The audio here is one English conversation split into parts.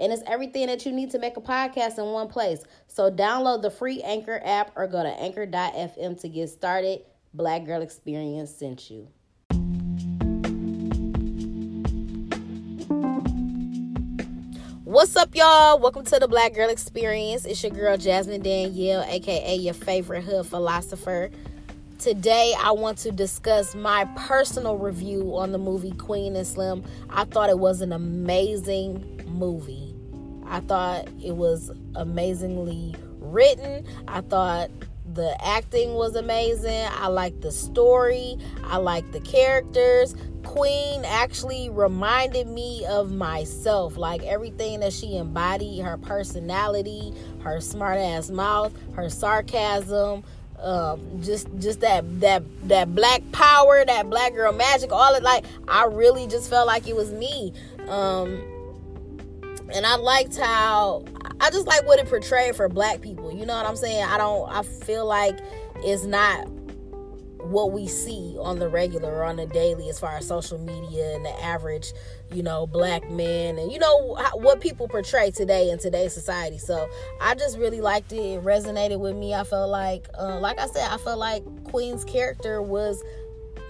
And it's everything that you need to make a podcast in one place. So download the free Anchor app or go to anchor.fm to get started. Black Girl Experience sent you. What's up, y'all? Welcome to the Black Girl Experience. It's your girl Jasmine Danielle, aka your favorite hood philosopher. Today, I want to discuss my personal review on the movie Queen and Slim. I thought it was an amazing movie. I thought it was amazingly written. I thought the acting was amazing. I liked the story. I liked the characters. Queen actually reminded me of myself. Like everything that she embodied, her personality, her smart ass mouth, her sarcasm, um, just just that that that black power, that black girl magic, all it like I really just felt like it was me. Um, and I liked how I just like what it portrayed for black people. You know what I'm saying? I don't I feel like it's not what we see on the regular or on the daily as far as social media and the average, you know, black men and you know what people portray today in today's society. So I just really liked it. It resonated with me. I felt like, uh, like I said, I felt like Queen's character was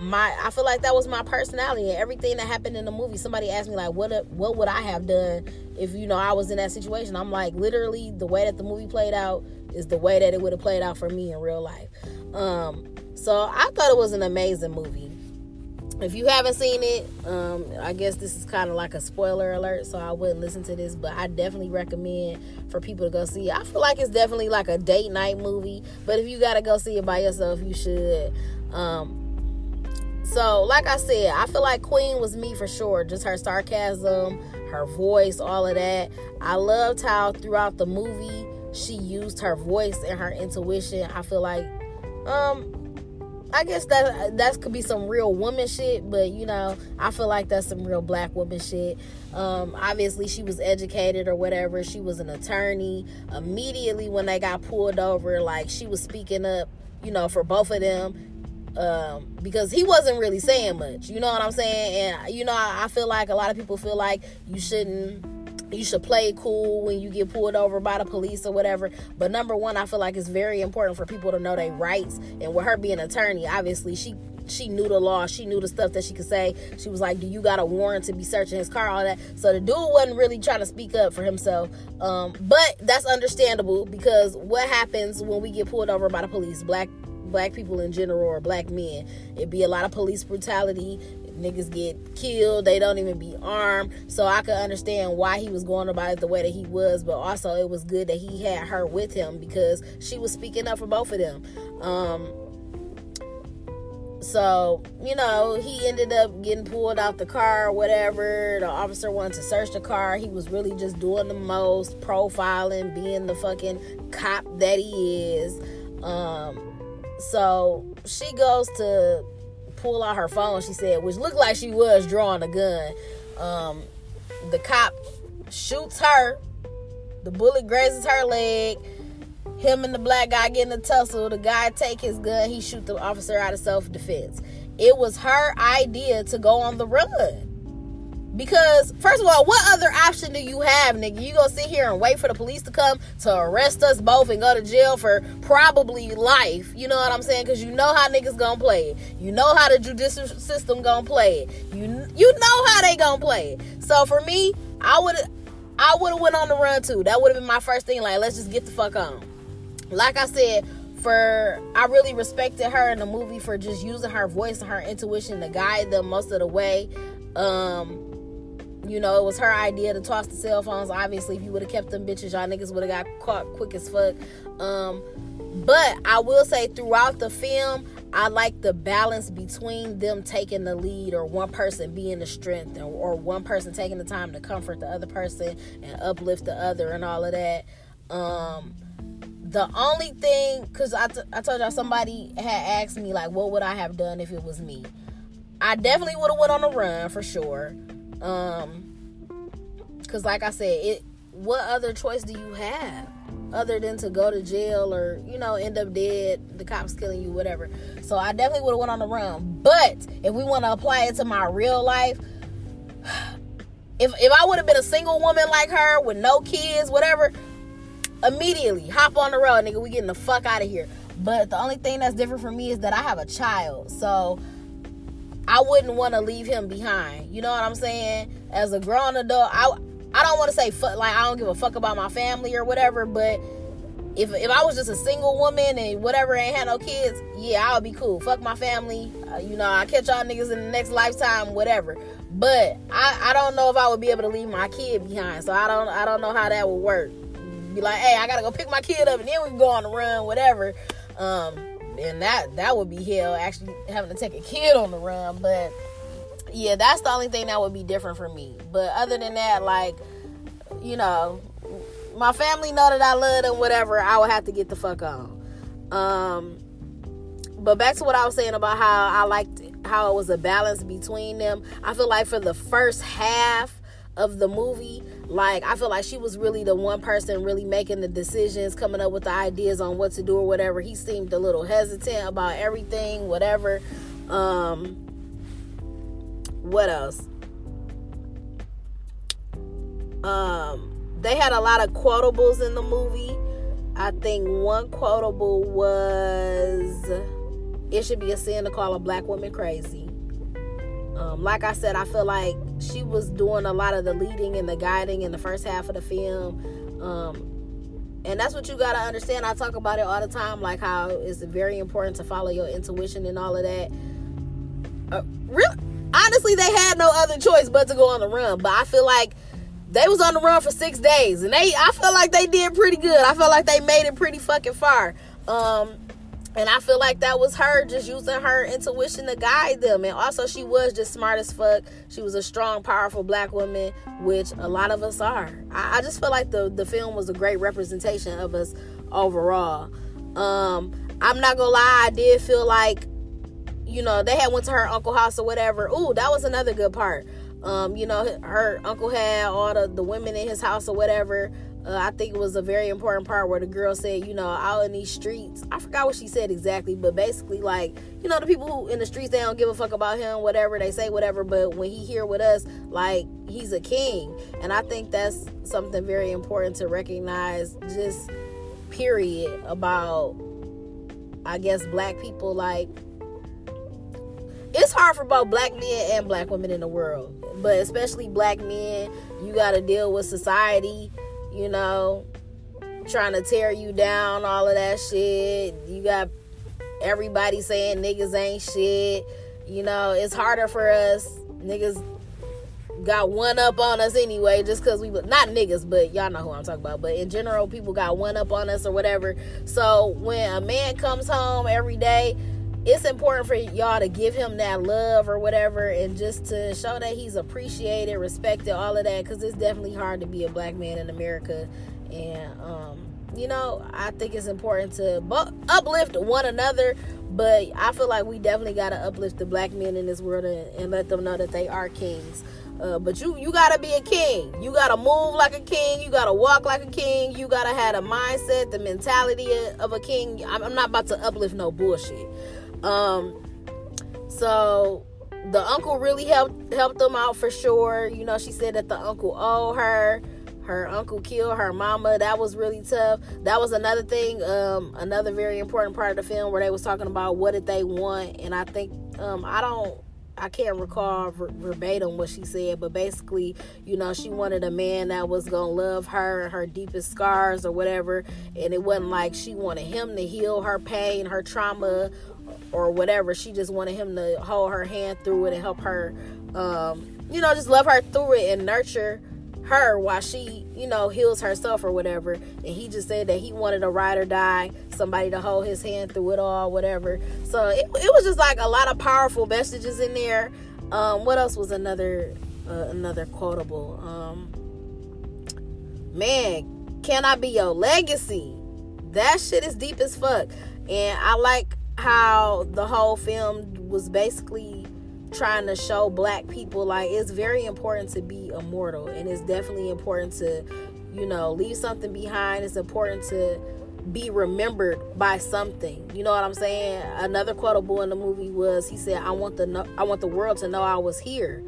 my. I feel like that was my personality and everything that happened in the movie. Somebody asked me like, what what would I have done if you know I was in that situation? I'm like, literally, the way that the movie played out is the way that it would have played out for me in real life. Um, so I thought it was an amazing movie. If you haven't seen it, um, I guess this is kind of like a spoiler alert, so I wouldn't listen to this, but I definitely recommend for people to go see it. I feel like it's definitely like a date night movie, but if you got to go see it by yourself, you should. Um, so, like I said, I feel like Queen was me for sure. Just her sarcasm, her voice, all of that. I loved how throughout the movie she used her voice and her intuition. I feel like um I guess that that could be some real woman shit, but you know, I feel like that's some real black woman shit. Um, obviously, she was educated or whatever. She was an attorney. Immediately when they got pulled over, like she was speaking up, you know, for both of them, um, because he wasn't really saying much. You know what I'm saying? And you know, I, I feel like a lot of people feel like you shouldn't you should play cool when you get pulled over by the police or whatever. But number one, I feel like it's very important for people to know their rights. And with her being an attorney, obviously she she knew the law. She knew the stuff that she could say. She was like, "Do you got a warrant to be searching his car?" All that. So the dude wasn't really trying to speak up for himself. Um, but that's understandable because what happens when we get pulled over by the police? Black black people in general or black men. It'd be a lot of police brutality niggas get killed they don't even be armed. So i could understand why he was going about it the way that he was but also it was good that he had her with him because she was speaking up for both of them. Um so you know he ended up getting pulled out the car or whatever. The officer wanted to search the car. He was really just doing the most profiling being the fucking cop that he is. Um so she goes to pull out her phone, she said, which looked like she was drawing a gun. Um, the cop shoots her. The bullet grazes her leg. Him and the black guy get in a tussle. The guy take his gun. He shoot the officer out of self defense. It was her idea to go on the run. Because first of all, what other option do you have, nigga? You gonna sit here and wait for the police to come to arrest us both and go to jail for probably life? You know what I'm saying? Because you know how niggas gonna play it. You know how the judicial system gonna play it. You you know how they gonna play it. So for me, I would I would have went on the run too. That would have been my first thing. Like let's just get the fuck on. Like I said, for I really respected her in the movie for just using her voice and her intuition to guide them most of the way. Um, you know, it was her idea to toss the cell phones. Obviously, if you would have kept them bitches, y'all niggas would have got caught quick as fuck. Um, but I will say throughout the film, I like the balance between them taking the lead or one person being the strength or, or one person taking the time to comfort the other person and uplift the other and all of that. Um, the only thing, because I, t- I told y'all somebody had asked me, like, what would I have done if it was me? I definitely would have went on a run for sure. Um, because like I said, it. What other choice do you have other than to go to jail or you know end up dead, the cops killing you, whatever? So I definitely would have went on the run. But if we want to apply it to my real life, if if I would have been a single woman like her with no kids, whatever, immediately hop on the road, nigga. We getting the fuck out of here. But the only thing that's different for me is that I have a child, so I wouldn't want to leave him behind. You know what I'm saying? As a grown adult, I I don't want to say fuck, like I don't give a fuck about my family or whatever, but if if I was just a single woman and whatever ain't had no kids, yeah, I would be cool. Fuck my family, uh, you know. I catch y'all niggas in the next lifetime, whatever. But I I don't know if I would be able to leave my kid behind, so I don't I don't know how that would work. Be like, hey, I gotta go pick my kid up, and then we can go on the run, whatever. Um, and that that would be hell actually having to take a kid on the run but yeah that's the only thing that would be different for me. But other than that like you know my family know that i love them whatever i would have to get the fuck on. Um but back to what i was saying about how i liked how it was a balance between them i feel like for the first half of the movie like i feel like she was really the one person really making the decisions coming up with the ideas on what to do or whatever. He seemed a little hesitant about everything whatever. Um what else? Um they had a lot of quotables in the movie. I think one quotable was it should be a sin to call a black woman crazy um, like I said, I feel like she was doing a lot of the leading and the guiding in the first half of the film. Um, and that's what you got to understand. I talk about it all the time, like how it's very important to follow your intuition and all of that. Uh, really, honestly, they had no other choice but to go on the run. But I feel like they was on the run for six days, and they, I feel like they did pretty good. I feel like they made it pretty fucking far. Um, and I feel like that was her just using her intuition to guide them. And also, she was just smart as fuck. She was a strong, powerful black woman, which a lot of us are. I, I just feel like the, the film was a great representation of us overall. Um, I'm not gonna lie, I did feel like, you know, they had went to her uncle house or whatever. Ooh, that was another good part. Um, you know, her uncle had all the, the women in his house or whatever. Uh, I think it was a very important part where the girl said, you know, all in these streets, I forgot what she said exactly, but basically, like, you know, the people who in the streets, they don't give a fuck about him, whatever, they say whatever, but when he here with us, like, he's a king. And I think that's something very important to recognize, just period, about, I guess, black people. Like, it's hard for both black men and black women in the world, but especially black men, you got to deal with society you know, trying to tear you down, all of that shit. You got everybody saying niggas ain't shit. You know, it's harder for us. Niggas got one up on us anyway, just because we, were not niggas, but y'all know who I'm talking about. But in general, people got one up on us or whatever. So when a man comes home every day, it's important for y'all to give him that love or whatever and just to show that he's appreciated respected all of that because it's definitely hard to be a black man in america and um, you know i think it's important to bu- uplift one another but i feel like we definitely got to uplift the black men in this world and, and let them know that they are kings uh, but you you gotta be a king. You gotta move like a king. You gotta walk like a king. You gotta have a mindset, the mentality of a king. I'm, I'm not about to uplift no bullshit. Um, so the uncle really helped helped them out for sure. You know, she said that the uncle owed her. Her uncle killed her mama. That was really tough. That was another thing, um, another very important part of the film where they was talking about what did they want, and I think um, I don't I can't recall ver- verbatim what she said, but basically, you know, she wanted a man that was gonna love her and her deepest scars or whatever. And it wasn't like she wanted him to heal her pain, her trauma, or whatever. She just wanted him to hold her hand through it and help her, um, you know, just love her through it and nurture her while she, you know, heals herself or whatever. And he just said that he wanted a ride or die, somebody to hold his hand through it all, whatever. So it, it was just like a lot of powerful messages in there. Um, what else was another uh, another quotable? Um, man, can I be your legacy? that shit is deep as fuck. And I like how the whole film was basically trying to show black people like it's very important to be immortal and it's definitely important to you know leave something behind. It's important to be remembered by something. You know what i'm saying? Another quotable in the movie was he said i want the i want the world to know i was here.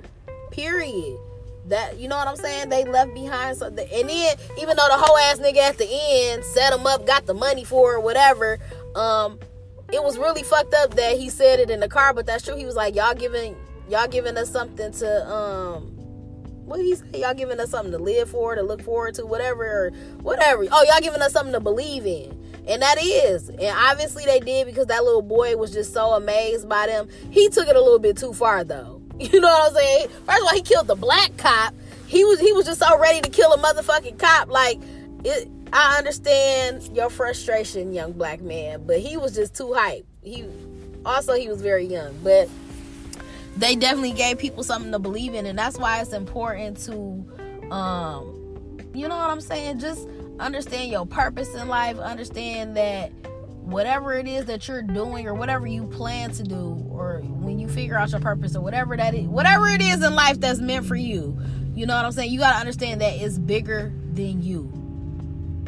Period. That you know what i'm saying? They left behind something and then even though the whole ass nigga at the end set him up got the money for it whatever um it was really fucked up that he said it in the car, but that's true. He was like, "Y'all giving y'all giving us something to um what he say? Y'all giving us something to live for, to look forward to, whatever, or whatever. Oh, y'all giving us something to believe in." And that is. And obviously they did because that little boy was just so amazed by them. He took it a little bit too far though. You know what I'm saying? First of all, he killed the black cop. He was he was just so ready to kill a motherfucking cop. Like it I understand your frustration, young black man, but he was just too hype. He also he was very young, but they definitely gave people something to believe in, and that's why it's important to, um, you know what I'm saying? Just understand your purpose in life. Understand that whatever it is that you're doing or whatever you plan to do, or when you figure out your purpose or whatever that is, whatever it is in life that's meant for you, you know what I'm saying? You got to understand that it's bigger than you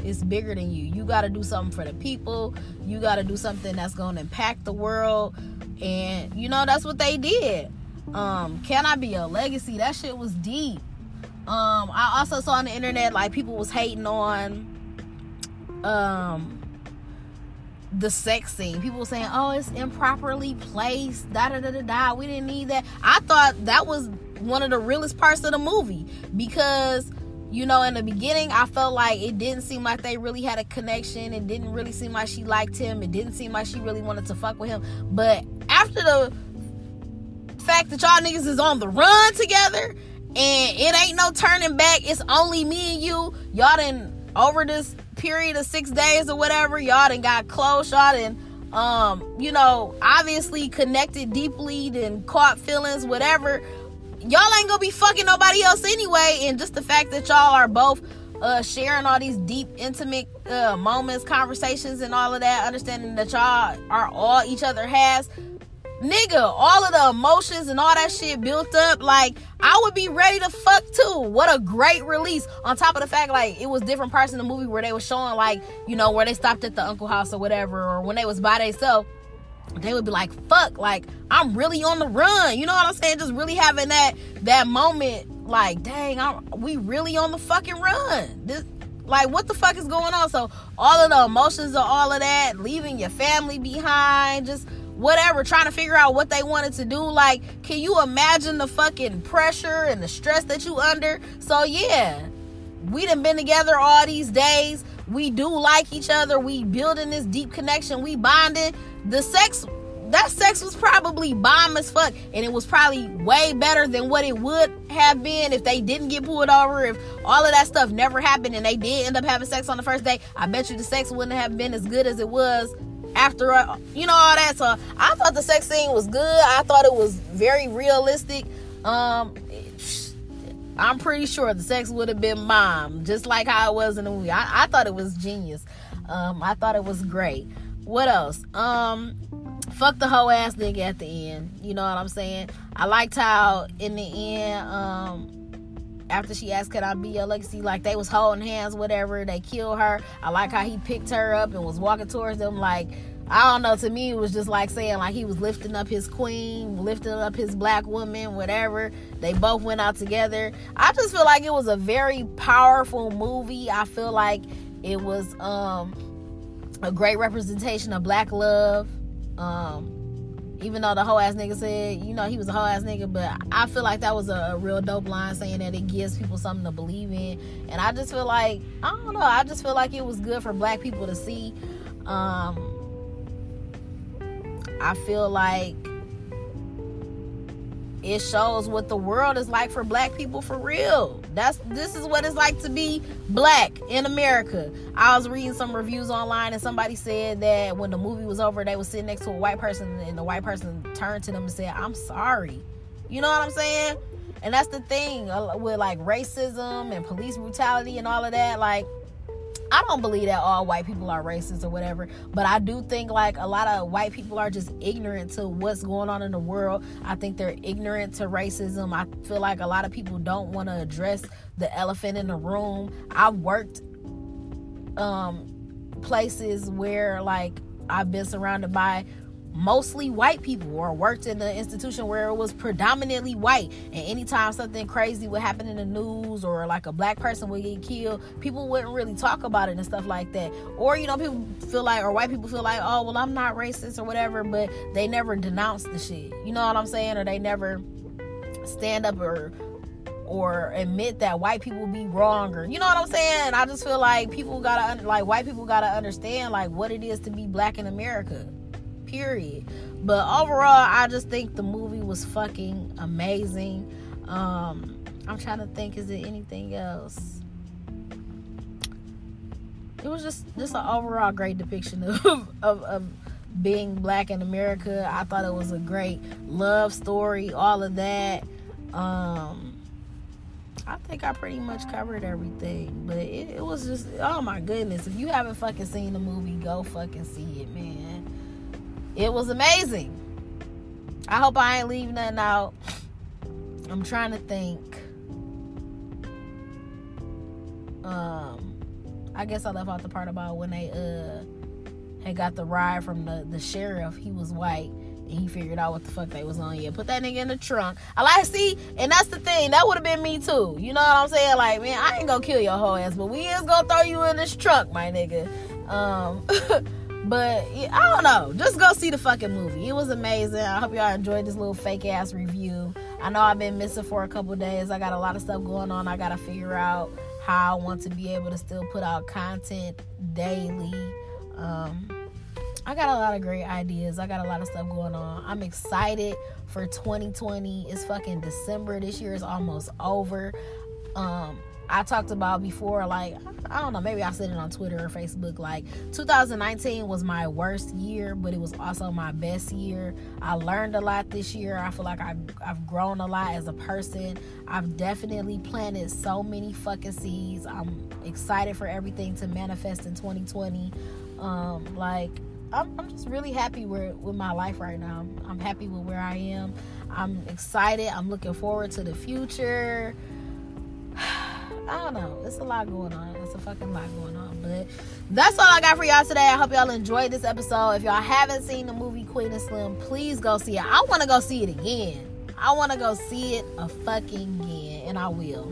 it's bigger than you. You got to do something for the people. You got to do something that's going to impact the world. And you know that's what they did. Um, can I be a legacy? That shit was deep. Um, I also saw on the internet like people was hating on um the sex scene. People saying, "Oh, it's improperly placed." Da da da da da. We didn't need that. I thought that was one of the realest parts of the movie because you know, in the beginning, I felt like it didn't seem like they really had a connection. It didn't really seem like she liked him. It didn't seem like she really wanted to fuck with him. But after the fact that y'all niggas is on the run together and it ain't no turning back, it's only me and you. Y'all done over this period of six days or whatever, y'all done got close. Y'all done um, you know, obviously connected deeply, then caught feelings, whatever y'all ain't gonna be fucking nobody else anyway. And just the fact that y'all are both uh, sharing all these deep, intimate uh, moments, conversations, and all of that, understanding that y'all are all each other has. Nigga, all of the emotions and all that shit built up, like, I would be ready to fuck too. What a great release. On top of the fact, like, it was different parts in the movie where they were showing, like, you know, where they stopped at the uncle house or whatever, or when they was by themselves they would be like, fuck, like I'm really on the run. You know what I'm saying? Just really having that that moment, like, dang, I'm we really on the fucking run. This like what the fuck is going on? So all of the emotions of all of that, leaving your family behind, just whatever, trying to figure out what they wanted to do. Like, can you imagine the fucking pressure and the stress that you under? So yeah, we done been together all these days. We do like each other. We building this deep connection. We bonded the sex that sex was probably bomb as fuck. And it was probably way better than what it would have been if they didn't get pulled over if all of that stuff never happened and they did end up having sex on the first day. I bet you the sex wouldn't have been as good as it was after uh, you know all that. So i thought the sex scene was good. I thought it was very realistic. Um i'm pretty sure the sex would have been mom just like how it was in the movie i, I thought it was genius um, i thought it was great what else? Um, fuck the whole ass nigga at the end. You know what I'm saying? I liked how in the end, um, after she asked, "Could I be your legacy?" Like they was holding hands, whatever. They killed her. I like how he picked her up and was walking towards them. Like I don't know. To me, it was just like saying like he was lifting up his queen, lifting up his black woman, whatever. They both went out together. I just feel like it was a very powerful movie. I feel like it was um a great representation of black love. Um, even though the whole ass nigga said, you know, he was a whole ass nigga, but I feel like that was a, real dope line saying that it gives people something to believe in. And I just feel like, I don't know, I just feel like it was good for black people to see. Um, I feel like it shows what the world is like for black people for real. That's this is what it's like to be black in America. I was reading some reviews online and somebody said that when the movie was over, they was sitting next to a white person and the white person turned to them and said, "I'm sorry." You know what I'm saying? And that's the thing uh, with like racism and police brutality and all of that. Like, I don't believe that all white people are racist or whatever, but I do think like a lot of white people are just ignorant to what's going on in the world. I think they're ignorant to racism. I feel like a lot of people don't want to address the elephant in the room. I've worked um places where like I've been surrounded by mostly white people or worked in an institution where it was predominantly white. And anytime something crazy would happen in the news or like a black person would get killed people wouldn't really talk about it and stuff like that. Or you know people feel like or white people feel like oh well i'm not racist or whatever but they never denounce the shit. You know what i'm saying? Or they never stand up or or admit that white people be wrong or you know what I'm saying? I just feel like people gotta like white people gotta understand like what it is to be black in America period. But overall, I just think the movie was fucking amazing. Um, I'm trying to think, is there anything else? It was just just an overall great depiction of, of, of being black in America. I thought it was a great love story, all of that. Um, I think I pretty much covered everything, but it, it was just oh my goodness! If you haven't fucking seen the movie, go fucking see it, man it was amazing. I hope I ain't leaving nothing out. I'm trying to think. Um, I guess I left out the part about when they uh had got the ride from the the sheriff. He was white and he figured out what the fuck they was on. Yeah, put that nigga in the trunk. I like see, and that's the thing. That would have been me too. You know what I'm saying? Like, man, I ain't gonna kill your whole ass, but we is gonna throw you in this trunk, my nigga. Um. But I don't know. Just go see the fucking movie. It was amazing. I hope y'all enjoyed this little fake ass review. I know I've been missing for a couple days. I got a lot of stuff going on. I gotta figure out how I want to be able to still put out content daily. Um, I got a lot of great ideas. I got a lot of stuff going on. I'm excited for 2020. It's fucking December. This year is almost over. Um, I talked about before, like, I don't know, maybe I said it on Twitter or Facebook. Like, 2019 was my worst year, but it was also my best year. I learned a lot this year. I feel like I've, I've grown a lot as a person. I've definitely planted so many fucking seeds. I'm excited for everything to manifest in 2020. Um, like, I'm, I'm just really happy with, with my life right now. I'm happy with where I am. I'm excited. I'm looking forward to the future. I don't know. It's a lot going on. It's a fucking lot going on. But that's all I got for y'all today. I hope y'all enjoyed this episode. If y'all haven't seen the movie Queen and Slim, please go see it. I want to go see it again. I want to go see it a fucking again. And I will.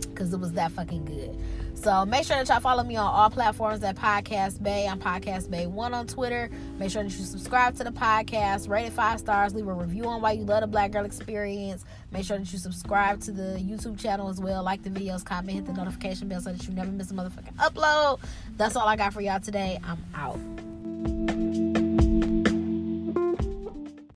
Because it was that fucking good. So make sure that y'all follow me on all platforms at Podcast Bay. I'm Podcast Bay One on Twitter. Make sure that you subscribe to the podcast, rate it five stars, leave a review on why you love the Black Girl Experience. Make sure that you subscribe to the YouTube channel as well. Like the videos, comment, hit the notification bell so that you never miss a motherfucking upload. That's all I got for y'all today. I'm out.